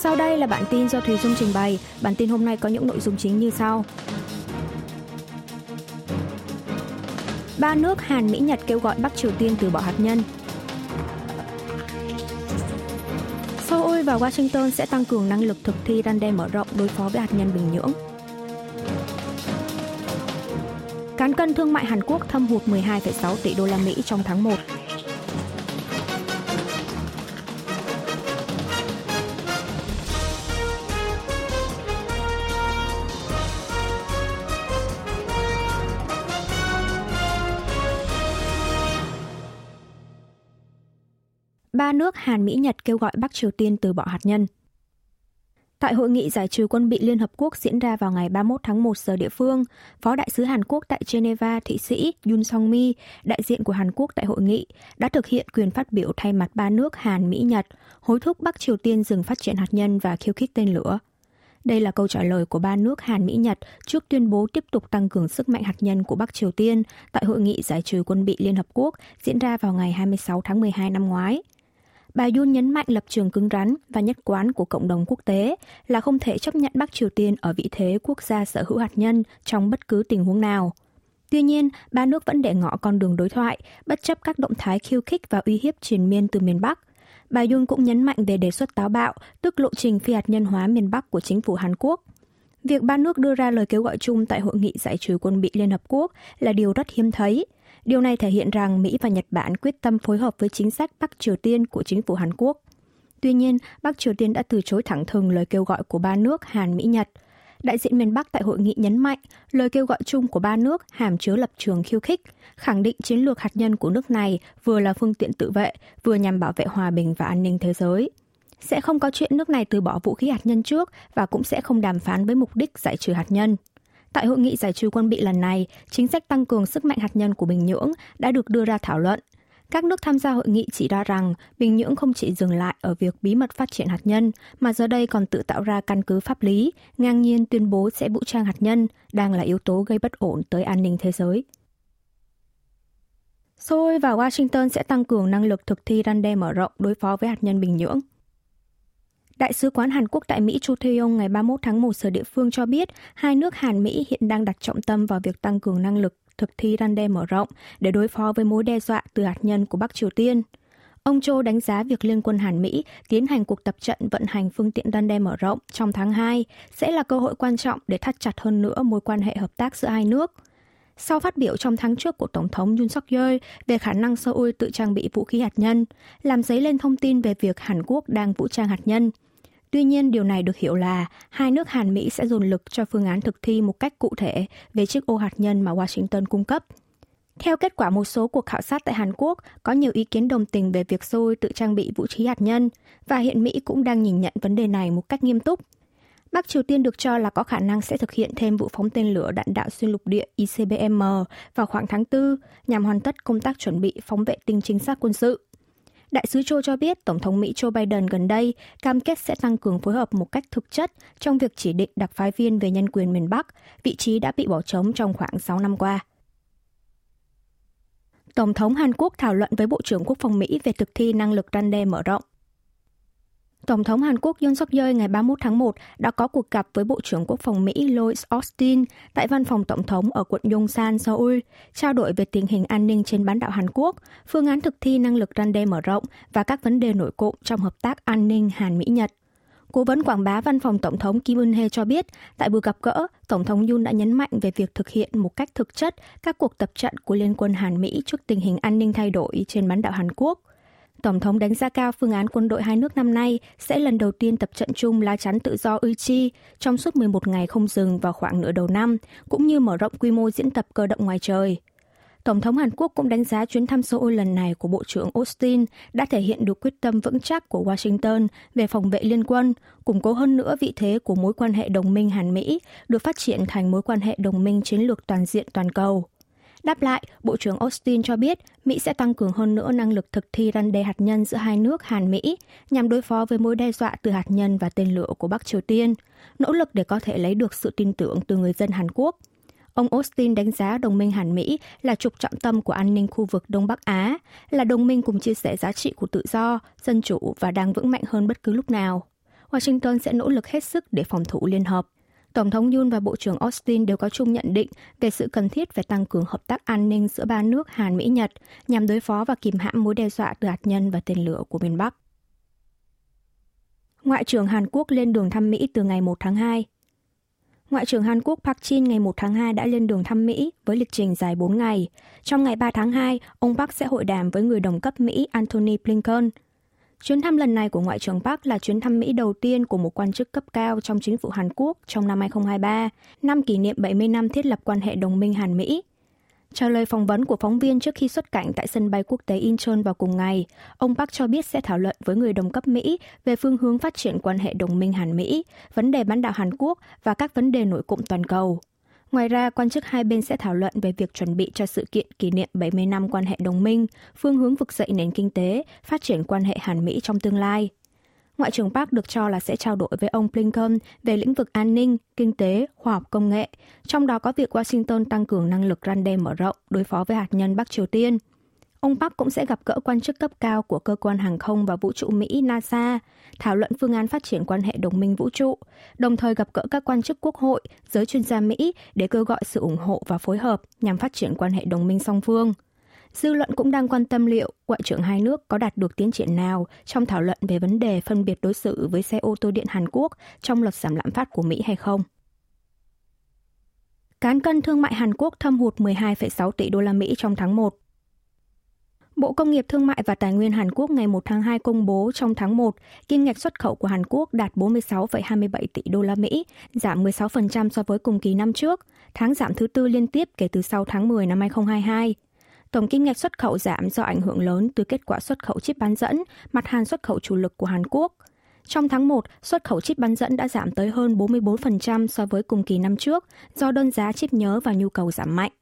Sau đây là bản tin do Thùy Dung trình bày. Bản tin hôm nay có những nội dung chính như sau. Ba nước Hàn, Mỹ, Nhật kêu gọi Bắc Triều Tiên từ bỏ hạt nhân. Seoul và Washington sẽ tăng cường năng lực thực thi răn đe mở rộng đối phó với hạt nhân Bình Nhưỡng. Cán cân thương mại Hàn Quốc thâm hụt 12,6 tỷ đô la Mỹ trong tháng 1. Nước Hàn, Mỹ, Nhật kêu gọi Bắc Triều Tiên từ bỏ hạt nhân. Tại hội nghị giải trừ quân bị Liên Hợp Quốc diễn ra vào ngày 31 tháng 1 giờ địa phương, Phó Đại sứ Hàn Quốc tại Geneva, Thụy Sĩ Yun Song Mi, đại diện của Hàn Quốc tại hội nghị, đã thực hiện quyền phát biểu thay mặt ba nước Hàn, Mỹ, Nhật, hối thúc Bắc Triều Tiên dừng phát triển hạt nhân và khiêu khích tên lửa. Đây là câu trả lời của ba nước Hàn, Mỹ, Nhật trước tuyên bố tiếp tục tăng cường sức mạnh hạt nhân của Bắc Triều Tiên tại hội nghị giải trừ quân bị Liên Hợp Quốc diễn ra vào ngày 26 tháng 12 năm ngoái – Bà Yun nhấn mạnh lập trường cứng rắn và nhất quán của cộng đồng quốc tế là không thể chấp nhận Bắc Triều Tiên ở vị thế quốc gia sở hữu hạt nhân trong bất cứ tình huống nào. Tuy nhiên, ba nước vẫn để ngỏ con đường đối thoại, bất chấp các động thái khiêu khích và uy hiếp triền miên từ miền Bắc. Bà Yun cũng nhấn mạnh về đề xuất táo bạo, tức lộ trình phi hạt nhân hóa miền Bắc của chính phủ Hàn Quốc. Việc ba nước đưa ra lời kêu gọi chung tại hội nghị giải trừ quân bị Liên Hợp Quốc là điều rất hiếm thấy, Điều này thể hiện rằng Mỹ và Nhật Bản quyết tâm phối hợp với chính sách Bắc Triều Tiên của chính phủ Hàn Quốc. Tuy nhiên, Bắc Triều Tiên đã từ chối thẳng thừng lời kêu gọi của ba nước Hàn, Mỹ, Nhật. Đại diện miền Bắc tại hội nghị nhấn mạnh lời kêu gọi chung của ba nước hàm chứa lập trường khiêu khích, khẳng định chiến lược hạt nhân của nước này vừa là phương tiện tự vệ, vừa nhằm bảo vệ hòa bình và an ninh thế giới. Sẽ không có chuyện nước này từ bỏ vũ khí hạt nhân trước và cũng sẽ không đàm phán với mục đích giải trừ hạt nhân. Tại hội nghị giải trừ quân bị lần này, chính sách tăng cường sức mạnh hạt nhân của Bình Nhưỡng đã được đưa ra thảo luận. Các nước tham gia hội nghị chỉ ra rằng Bình Nhưỡng không chỉ dừng lại ở việc bí mật phát triển hạt nhân, mà giờ đây còn tự tạo ra căn cứ pháp lý, ngang nhiên tuyên bố sẽ vũ trang hạt nhân, đang là yếu tố gây bất ổn tới an ninh thế giới. Seoul và Washington sẽ tăng cường năng lực thực thi răn đe mở rộng đối phó với hạt nhân Bình Nhưỡng. Đại sứ quán Hàn Quốc tại Mỹ Cho Tae-yong ngày 31 tháng 1 giờ địa phương cho biết hai nước Hàn Mỹ hiện đang đặt trọng tâm vào việc tăng cường năng lực thực thi răn đe mở rộng để đối phó với mối đe dọa từ hạt nhân của Bắc Triều Tiên. Ông Cho đánh giá việc Liên quân Hàn Mỹ tiến hành cuộc tập trận vận hành phương tiện răn đe mở rộng trong tháng 2 sẽ là cơ hội quan trọng để thắt chặt hơn nữa mối quan hệ hợp tác giữa hai nước. Sau phát biểu trong tháng trước của Tổng thống Yoon suk yeol về khả năng Seoul tự trang bị vũ khí hạt nhân, làm dấy lên thông tin về việc Hàn Quốc đang vũ trang hạt nhân – Tuy nhiên, điều này được hiểu là hai nước Hàn Mỹ sẽ dồn lực cho phương án thực thi một cách cụ thể về chiếc ô hạt nhân mà Washington cung cấp. Theo kết quả một số cuộc khảo sát tại Hàn Quốc, có nhiều ý kiến đồng tình về việc Seoul tự trang bị vũ khí hạt nhân, và hiện Mỹ cũng đang nhìn nhận vấn đề này một cách nghiêm túc. Bắc Triều Tiên được cho là có khả năng sẽ thực hiện thêm vụ phóng tên lửa đạn đạo xuyên lục địa ICBM vào khoảng tháng 4 nhằm hoàn tất công tác chuẩn bị phóng vệ tinh chính xác quân sự. Đại sứ Cho cho biết Tổng thống Mỹ Joe Biden gần đây cam kết sẽ tăng cường phối hợp một cách thực chất trong việc chỉ định đặc phái viên về nhân quyền miền Bắc, vị trí đã bị bỏ trống trong khoảng 6 năm qua. Tổng thống Hàn Quốc thảo luận với Bộ trưởng Quốc phòng Mỹ về thực thi năng lực răn đe mở rộng. Tổng thống Hàn Quốc Yoon suk yeol ngày 31 tháng 1 đã có cuộc gặp với Bộ trưởng Quốc phòng Mỹ Lloyd Austin tại văn phòng Tổng thống ở quận Yongsan, Seoul, trao đổi về tình hình an ninh trên bán đảo Hàn Quốc, phương án thực thi năng lực răn đe mở rộng và các vấn đề nổi cộm trong hợp tác an ninh Hàn-Mỹ-Nhật. Cố vấn quảng bá văn phòng Tổng thống Kim Eun-hye cho biết, tại buổi gặp gỡ, Tổng thống Yoon đã nhấn mạnh về việc thực hiện một cách thực chất các cuộc tập trận của Liên quân Hàn-Mỹ trước tình hình an ninh thay đổi trên bán đảo Hàn Quốc – Tổng thống đánh giá cao phương án quân đội hai nước năm nay sẽ lần đầu tiên tập trận chung lá chắn tự do Uchi trong suốt 11 ngày không dừng vào khoảng nửa đầu năm, cũng như mở rộng quy mô diễn tập cơ động ngoài trời. Tổng thống Hàn Quốc cũng đánh giá chuyến thăm Seoul lần này của Bộ trưởng Austin đã thể hiện được quyết tâm vững chắc của Washington về phòng vệ liên quân, củng cố hơn nữa vị thế của mối quan hệ đồng minh Hàn-Mỹ, được phát triển thành mối quan hệ đồng minh chiến lược toàn diện toàn cầu. Đáp lại, Bộ trưởng Austin cho biết Mỹ sẽ tăng cường hơn nữa năng lực thực thi răn đe hạt nhân giữa hai nước Hàn-Mỹ nhằm đối phó với mối đe dọa từ hạt nhân và tên lửa của Bắc Triều Tiên, nỗ lực để có thể lấy được sự tin tưởng từ người dân Hàn Quốc. Ông Austin đánh giá đồng minh Hàn-Mỹ là trục trọng tâm của an ninh khu vực Đông Bắc Á, là đồng minh cùng chia sẻ giá trị của tự do, dân chủ và đang vững mạnh hơn bất cứ lúc nào. Washington sẽ nỗ lực hết sức để phòng thủ liên hợp. Tổng thống Yun và Bộ trưởng Austin đều có chung nhận định về sự cần thiết phải tăng cường hợp tác an ninh giữa ba nước Hàn, Mỹ, Nhật nhằm đối phó và kìm hãm mối đe dọa từ hạt nhân và tên lửa của miền Bắc. Ngoại trưởng Hàn Quốc lên đường thăm Mỹ từ ngày 1 tháng 2. Ngoại trưởng Hàn Quốc Park Jin ngày 1 tháng 2 đã lên đường thăm Mỹ với lịch trình dài 4 ngày. Trong ngày 3 tháng 2, ông Park sẽ hội đàm với người đồng cấp Mỹ Antony Blinken. Chuyến thăm lần này của Ngoại trưởng Park là chuyến thăm Mỹ đầu tiên của một quan chức cấp cao trong chính phủ Hàn Quốc trong năm 2023, năm kỷ niệm 70 năm thiết lập quan hệ đồng minh Hàn-Mỹ. Trả lời phỏng vấn của phóng viên trước khi xuất cảnh tại sân bay quốc tế Incheon vào cùng ngày, ông Park cho biết sẽ thảo luận với người đồng cấp Mỹ về phương hướng phát triển quan hệ đồng minh Hàn-Mỹ, vấn đề bán đảo Hàn Quốc và các vấn đề nổi cụm toàn cầu. Ngoài ra, quan chức hai bên sẽ thảo luận về việc chuẩn bị cho sự kiện kỷ niệm 70 năm quan hệ đồng minh, phương hướng vực dậy nền kinh tế, phát triển quan hệ Hàn-Mỹ trong tương lai. Ngoại trưởng Park được cho là sẽ trao đổi với ông Blinken về lĩnh vực an ninh, kinh tế, khoa học công nghệ, trong đó có việc Washington tăng cường năng lực răn đe mở rộng đối phó với hạt nhân Bắc Triều Tiên. Ông Park cũng sẽ gặp gỡ quan chức cấp cao của cơ quan hàng không và vũ trụ Mỹ NASA, thảo luận phương án phát triển quan hệ đồng minh vũ trụ, đồng thời gặp gỡ các quan chức quốc hội, giới chuyên gia Mỹ để kêu gọi sự ủng hộ và phối hợp nhằm phát triển quan hệ đồng minh song phương. Dư luận cũng đang quan tâm liệu ngoại trưởng hai nước có đạt được tiến triển nào trong thảo luận về vấn đề phân biệt đối xử với xe ô tô điện Hàn Quốc trong luật giảm lạm phát của Mỹ hay không. Cán cân thương mại Hàn Quốc thâm hụt 12,6 tỷ đô la Mỹ trong tháng 1. Bộ Công nghiệp Thương mại và Tài nguyên Hàn Quốc ngày 1 tháng 2 công bố trong tháng 1, kim ngạch xuất khẩu của Hàn Quốc đạt 46,27 tỷ đô la Mỹ, giảm 16% so với cùng kỳ năm trước, tháng giảm thứ tư liên tiếp kể từ sau tháng 10 năm 2022. Tổng kim ngạch xuất khẩu giảm do ảnh hưởng lớn từ kết quả xuất khẩu chip bán dẫn, mặt hàng xuất khẩu chủ lực của Hàn Quốc. Trong tháng 1, xuất khẩu chip bán dẫn đã giảm tới hơn 44% so với cùng kỳ năm trước do đơn giá chip nhớ và nhu cầu giảm mạnh.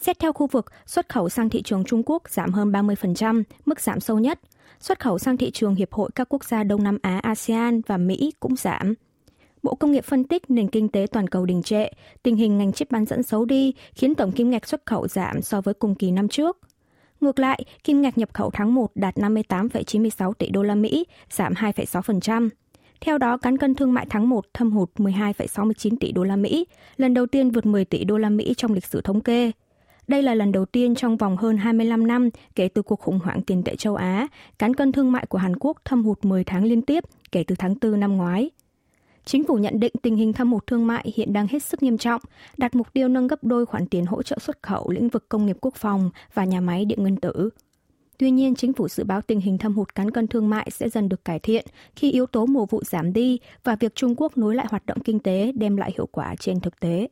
Xét theo khu vực, xuất khẩu sang thị trường Trung Quốc giảm hơn 30%, mức giảm sâu nhất. Xuất khẩu sang thị trường Hiệp hội các quốc gia Đông Nam Á ASEAN và Mỹ cũng giảm. Bộ Công nghiệp phân tích nền kinh tế toàn cầu đình trệ, tình hình ngành chip bán dẫn xấu đi khiến tổng kim ngạch xuất khẩu giảm so với cùng kỳ năm trước. Ngược lại, kim ngạch nhập khẩu tháng 1 đạt 58,96 tỷ đô la Mỹ, giảm 2,6%. Theo đó, cán cân thương mại tháng 1 thâm hụt 12,69 tỷ đô la Mỹ, lần đầu tiên vượt 10 tỷ đô la Mỹ trong lịch sử thống kê. Đây là lần đầu tiên trong vòng hơn 25 năm kể từ cuộc khủng hoảng tiền tệ châu Á, cán cân thương mại của Hàn Quốc thâm hụt 10 tháng liên tiếp kể từ tháng 4 năm ngoái. Chính phủ nhận định tình hình thâm hụt thương mại hiện đang hết sức nghiêm trọng, đặt mục tiêu nâng gấp đôi khoản tiền hỗ trợ xuất khẩu lĩnh vực công nghiệp quốc phòng và nhà máy điện nguyên tử. Tuy nhiên, chính phủ dự báo tình hình thâm hụt cán cân thương mại sẽ dần được cải thiện khi yếu tố mùa vụ giảm đi và việc Trung Quốc nối lại hoạt động kinh tế đem lại hiệu quả trên thực tế.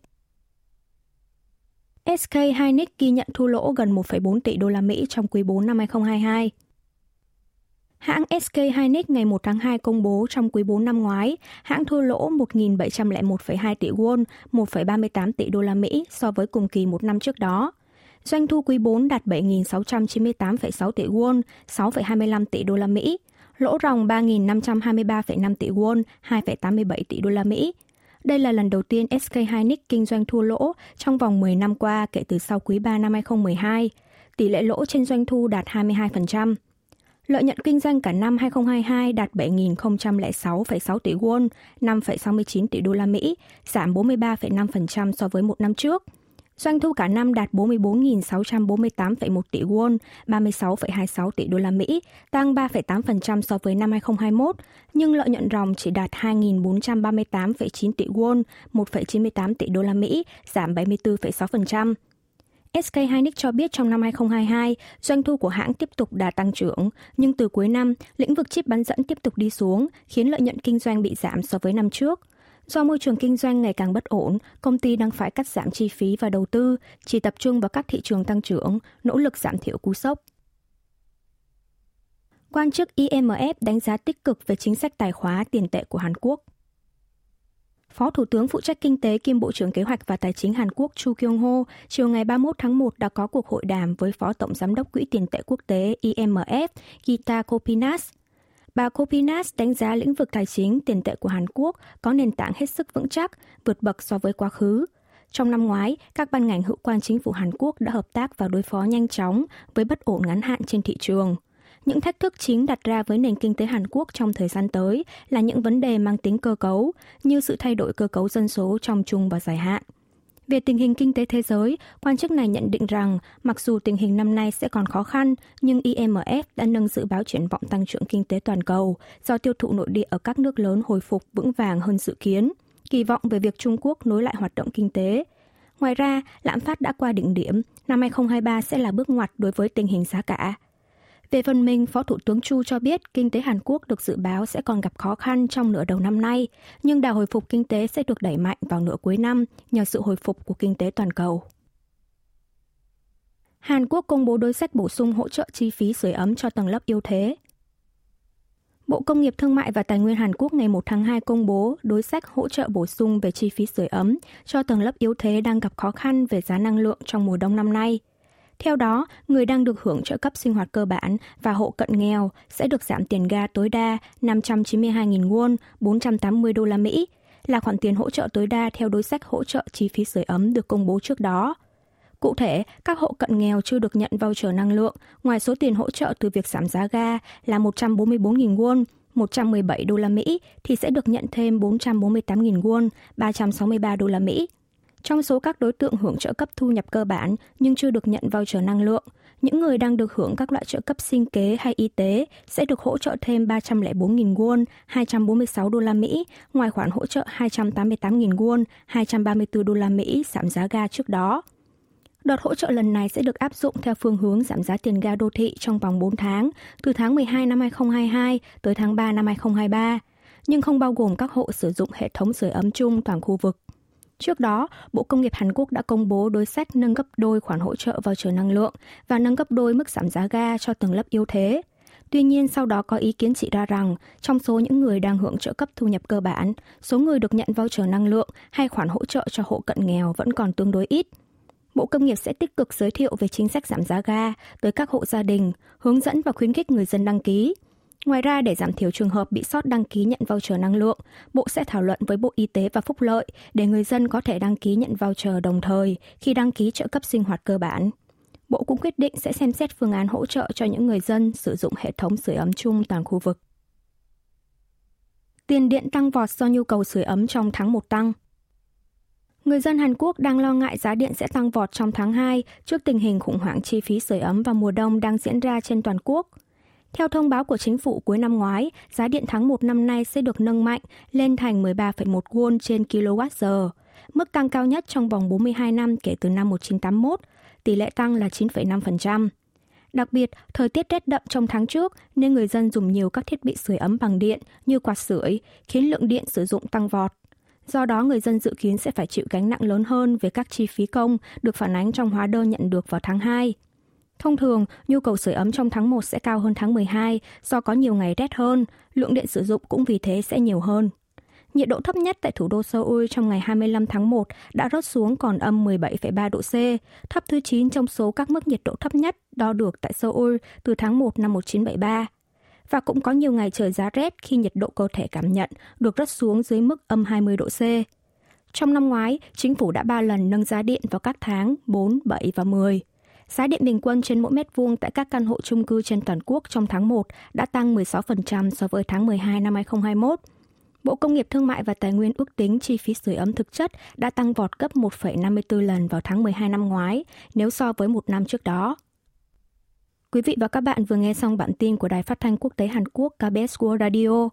SK Hynix ghi nhận thua lỗ gần 1,4 tỷ đô la Mỹ trong quý 4 năm 2022. Hãng SK Hynix ngày 1 tháng 2 công bố trong quý 4 năm ngoái, hãng thua lỗ 1.701,2 tỷ won, 1,38 tỷ đô la Mỹ so với cùng kỳ một năm trước đó. Doanh thu quý 4 đạt 7.698,6 tỷ won, 6,25 tỷ đô la Mỹ. Lỗ ròng 3.523,5 tỷ won, 2,87 tỷ đô la Mỹ. Đây là lần đầu tiên SK Hynix kinh doanh thua lỗ trong vòng 10 năm qua kể từ sau quý 3 năm 2012. Tỷ lệ lỗ trên doanh thu đạt 22%. Lợi nhuận kinh doanh cả năm 2022 đạt 7.006,6 tỷ won, 5,69 tỷ đô la Mỹ, giảm 43,5% so với một năm trước. Doanh thu cả năm đạt 44.648,1 tỷ won, 36,26 tỷ đô la Mỹ, tăng 3,8% so với năm 2021, nhưng lợi nhuận ròng chỉ đạt 2.438,9 tỷ won, 1,98 tỷ đô la Mỹ, giảm 74,6%. SK Hynix cho biết trong năm 2022, doanh thu của hãng tiếp tục đà tăng trưởng, nhưng từ cuối năm, lĩnh vực chip bán dẫn tiếp tục đi xuống, khiến lợi nhuận kinh doanh bị giảm so với năm trước. Do môi trường kinh doanh ngày càng bất ổn, công ty đang phải cắt giảm chi phí và đầu tư, chỉ tập trung vào các thị trường tăng trưởng, nỗ lực giảm thiểu cú sốc. Quan chức IMF đánh giá tích cực về chính sách tài khóa tiền tệ của Hàn Quốc. Phó Thủ tướng phụ trách kinh tế kiêm Bộ trưởng Kế hoạch và Tài chính Hàn Quốc Chu Kyung Ho chiều ngày 31 tháng 1 đã có cuộc hội đàm với Phó Tổng Giám đốc Quỹ tiền tệ quốc tế IMF Gita Kopinas. Bà Kopinas đánh giá lĩnh vực tài chính tiền tệ của Hàn Quốc có nền tảng hết sức vững chắc, vượt bậc so với quá khứ. Trong năm ngoái, các ban ngành hữu quan chính phủ Hàn Quốc đã hợp tác và đối phó nhanh chóng với bất ổn ngắn hạn trên thị trường – những thách thức chính đặt ra với nền kinh tế Hàn Quốc trong thời gian tới là những vấn đề mang tính cơ cấu, như sự thay đổi cơ cấu dân số trong chung và dài hạn. Về tình hình kinh tế thế giới, quan chức này nhận định rằng mặc dù tình hình năm nay sẽ còn khó khăn, nhưng IMF đã nâng dự báo triển vọng tăng trưởng kinh tế toàn cầu do tiêu thụ nội địa ở các nước lớn hồi phục vững vàng hơn dự kiến, kỳ vọng về việc Trung Quốc nối lại hoạt động kinh tế. Ngoài ra, lạm phát đã qua đỉnh điểm, năm 2023 sẽ là bước ngoặt đối với tình hình giá cả. Về phần mình, Phó Thủ tướng Chu cho biết kinh tế Hàn Quốc được dự báo sẽ còn gặp khó khăn trong nửa đầu năm nay, nhưng đà hồi phục kinh tế sẽ được đẩy mạnh vào nửa cuối năm nhờ sự hồi phục của kinh tế toàn cầu. Hàn Quốc công bố đối sách bổ sung hỗ trợ chi phí sưởi ấm cho tầng lớp yếu thế. Bộ Công nghiệp Thương mại và Tài nguyên Hàn Quốc ngày 1 tháng 2 công bố đối sách hỗ trợ bổ sung về chi phí sưởi ấm cho tầng lớp yếu thế đang gặp khó khăn về giá năng lượng trong mùa đông năm nay – theo đó, người đang được hưởng trợ cấp sinh hoạt cơ bản và hộ cận nghèo sẽ được giảm tiền ga tối đa 592.000 won, 480 đô la Mỹ, là khoản tiền hỗ trợ tối đa theo đối sách hỗ trợ chi phí sưởi ấm được công bố trước đó. Cụ thể, các hộ cận nghèo chưa được nhận voucher năng lượng, ngoài số tiền hỗ trợ từ việc giảm giá ga là 144.000 won, 117 đô la Mỹ thì sẽ được nhận thêm 448.000 won, 363 đô la Mỹ. Trong số các đối tượng hưởng trợ cấp thu nhập cơ bản nhưng chưa được nhận voucher năng lượng, những người đang được hưởng các loại trợ cấp sinh kế hay y tế sẽ được hỗ trợ thêm 304.000 won, 246 đô la Mỹ, ngoài khoản hỗ trợ 288.000 won, 234 đô la Mỹ giảm giá ga trước đó. Đợt hỗ trợ lần này sẽ được áp dụng theo phương hướng giảm giá tiền ga đô thị trong vòng 4 tháng, từ tháng 12 năm 2022 tới tháng 3 năm 2023, nhưng không bao gồm các hộ sử dụng hệ thống sưởi ấm chung toàn khu vực. Trước đó, Bộ Công nghiệp Hàn Quốc đã công bố đối sách nâng gấp đôi khoản hỗ trợ vào trường năng lượng và nâng gấp đôi mức giảm giá ga cho tầng lớp yếu thế. Tuy nhiên, sau đó có ý kiến chỉ ra rằng, trong số những người đang hưởng trợ cấp thu nhập cơ bản, số người được nhận vào trường năng lượng hay khoản hỗ trợ cho hộ cận nghèo vẫn còn tương đối ít. Bộ Công nghiệp sẽ tích cực giới thiệu về chính sách giảm giá ga tới các hộ gia đình, hướng dẫn và khuyến khích người dân đăng ký. Ngoài ra, để giảm thiểu trường hợp bị sót đăng ký nhận voucher năng lượng, Bộ sẽ thảo luận với Bộ Y tế và Phúc lợi để người dân có thể đăng ký nhận voucher đồng thời khi đăng ký trợ cấp sinh hoạt cơ bản. Bộ cũng quyết định sẽ xem xét phương án hỗ trợ cho những người dân sử dụng hệ thống sưởi ấm chung toàn khu vực. Tiền điện tăng vọt do nhu cầu sưởi ấm trong tháng 1 tăng. Người dân Hàn Quốc đang lo ngại giá điện sẽ tăng vọt trong tháng 2 trước tình hình khủng hoảng chi phí sưởi ấm vào mùa đông đang diễn ra trên toàn quốc – theo thông báo của chính phủ cuối năm ngoái, giá điện tháng 1 năm nay sẽ được nâng mạnh lên thành 13,1 won trên kWh, mức tăng cao nhất trong vòng 42 năm kể từ năm 1981, tỷ lệ tăng là 9,5%. Đặc biệt, thời tiết rét đậm trong tháng trước nên người dân dùng nhiều các thiết bị sưởi ấm bằng điện như quạt sưởi, khiến lượng điện sử dụng tăng vọt. Do đó, người dân dự kiến sẽ phải chịu gánh nặng lớn hơn về các chi phí công được phản ánh trong hóa đơn nhận được vào tháng 2. Thông thường, nhu cầu sưởi ấm trong tháng 1 sẽ cao hơn tháng 12 do có nhiều ngày rét hơn, lượng điện sử dụng cũng vì thế sẽ nhiều hơn. Nhiệt độ thấp nhất tại thủ đô Seoul trong ngày 25 tháng 1 đã rớt xuống còn âm 17,3 độ C, thấp thứ 9 trong số các mức nhiệt độ thấp nhất đo được tại Seoul từ tháng 1 năm 1973. Và cũng có nhiều ngày trời giá rét khi nhiệt độ cơ thể cảm nhận được rớt xuống dưới mức âm 20 độ C. Trong năm ngoái, chính phủ đã 3 lần nâng giá điện vào các tháng 4, 7 và 10. Giá điện bình quân trên mỗi mét vuông tại các căn hộ chung cư trên toàn quốc trong tháng 1 đã tăng 16% so với tháng 12 năm 2021. Bộ Công nghiệp Thương mại và Tài nguyên ước tính chi phí sưởi ấm thực chất đã tăng vọt gấp 1,54 lần vào tháng 12 năm ngoái nếu so với một năm trước đó. Quý vị và các bạn vừa nghe xong bản tin của Đài Phát thanh Quốc tế Hàn Quốc KBS World Radio.